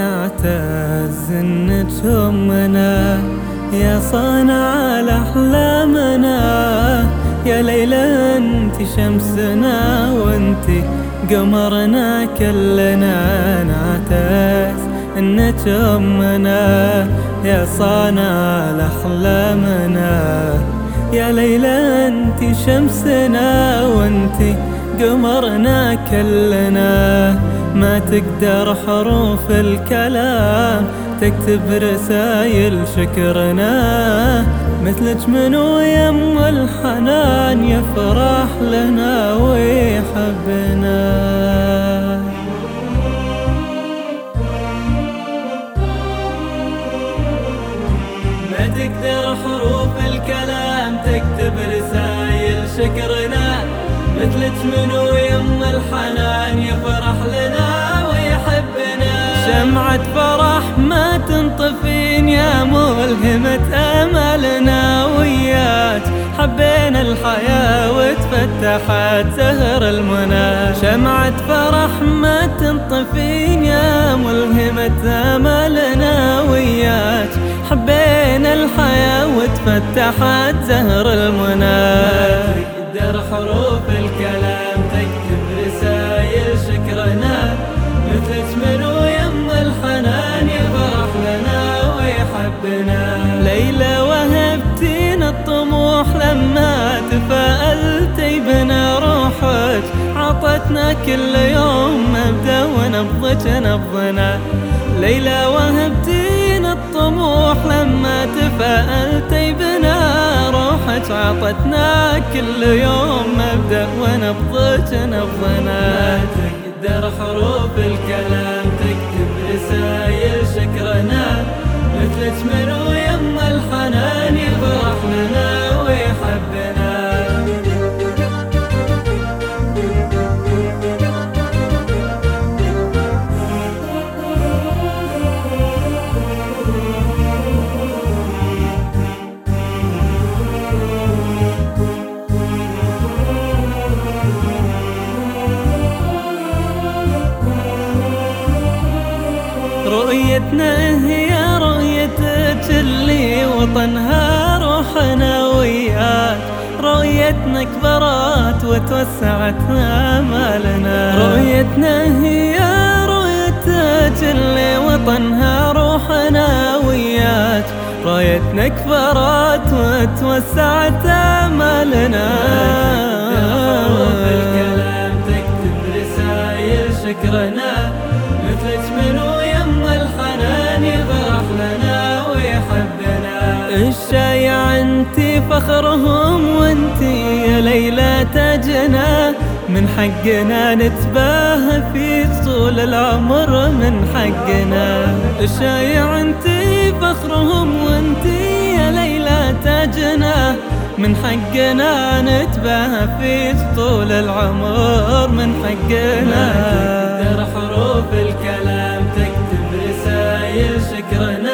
نعتز انك امنا يا صانع الاحلامنا يا ليلى أنت شمسنا وأنت قمرنا كلنا. نعتز انك امنا يا صانع الاحلامنا يا ليلى أنت شمسنا وأنت قمرنا كلنا. ما تقدر حروف الكلام تكتب رسايل شكرنا مثلك منو يم الحنان يفرح لنا ويحبنا. ما تقدر حروف الكلام تكتب رسايل شكرنا مثلك منو يم شمعة فرح ما تنطفين يا ملهمة أملنا وياك. حبينا الحياة وتفتحت زهر المنى. شمعة فرح ما تنطفين يا ملهمة أملنا وياك. حبينا الحياة وتفتحت زهر المنى. تقدر حروف ويحبنا ليلى وهبتينا الطموح لما تفائلتي بنا روحك عطتنا كل يوم مبدأ ونبضك نبضنا. ليلى وهبتينا الطموح لما تفائلتي بنا روحك عطتنا كل يوم مبدأ ونبضك نبضنا. تقدر حروف رؤيتنا هي رؤيتك اللي وطنها روحنا وياك. رؤيتنا كبرت وتوسعت آمالنا. رؤيتنا هي رؤيتك اللي وطنها روحنا وياك. رؤيتنا كبرت وتوسعت آمالنا. الشايع انت فخرهم وانت يا ليلى تاجنا. من حقنا نتباهى في طول العمر من حقنا. الشايع انت فخرهم وانت يا ليلى تاجنا. من حقنا نتباهى في طول العمر من حقنا. تقدر حروف الكلام تكتب رسائل شكرنا.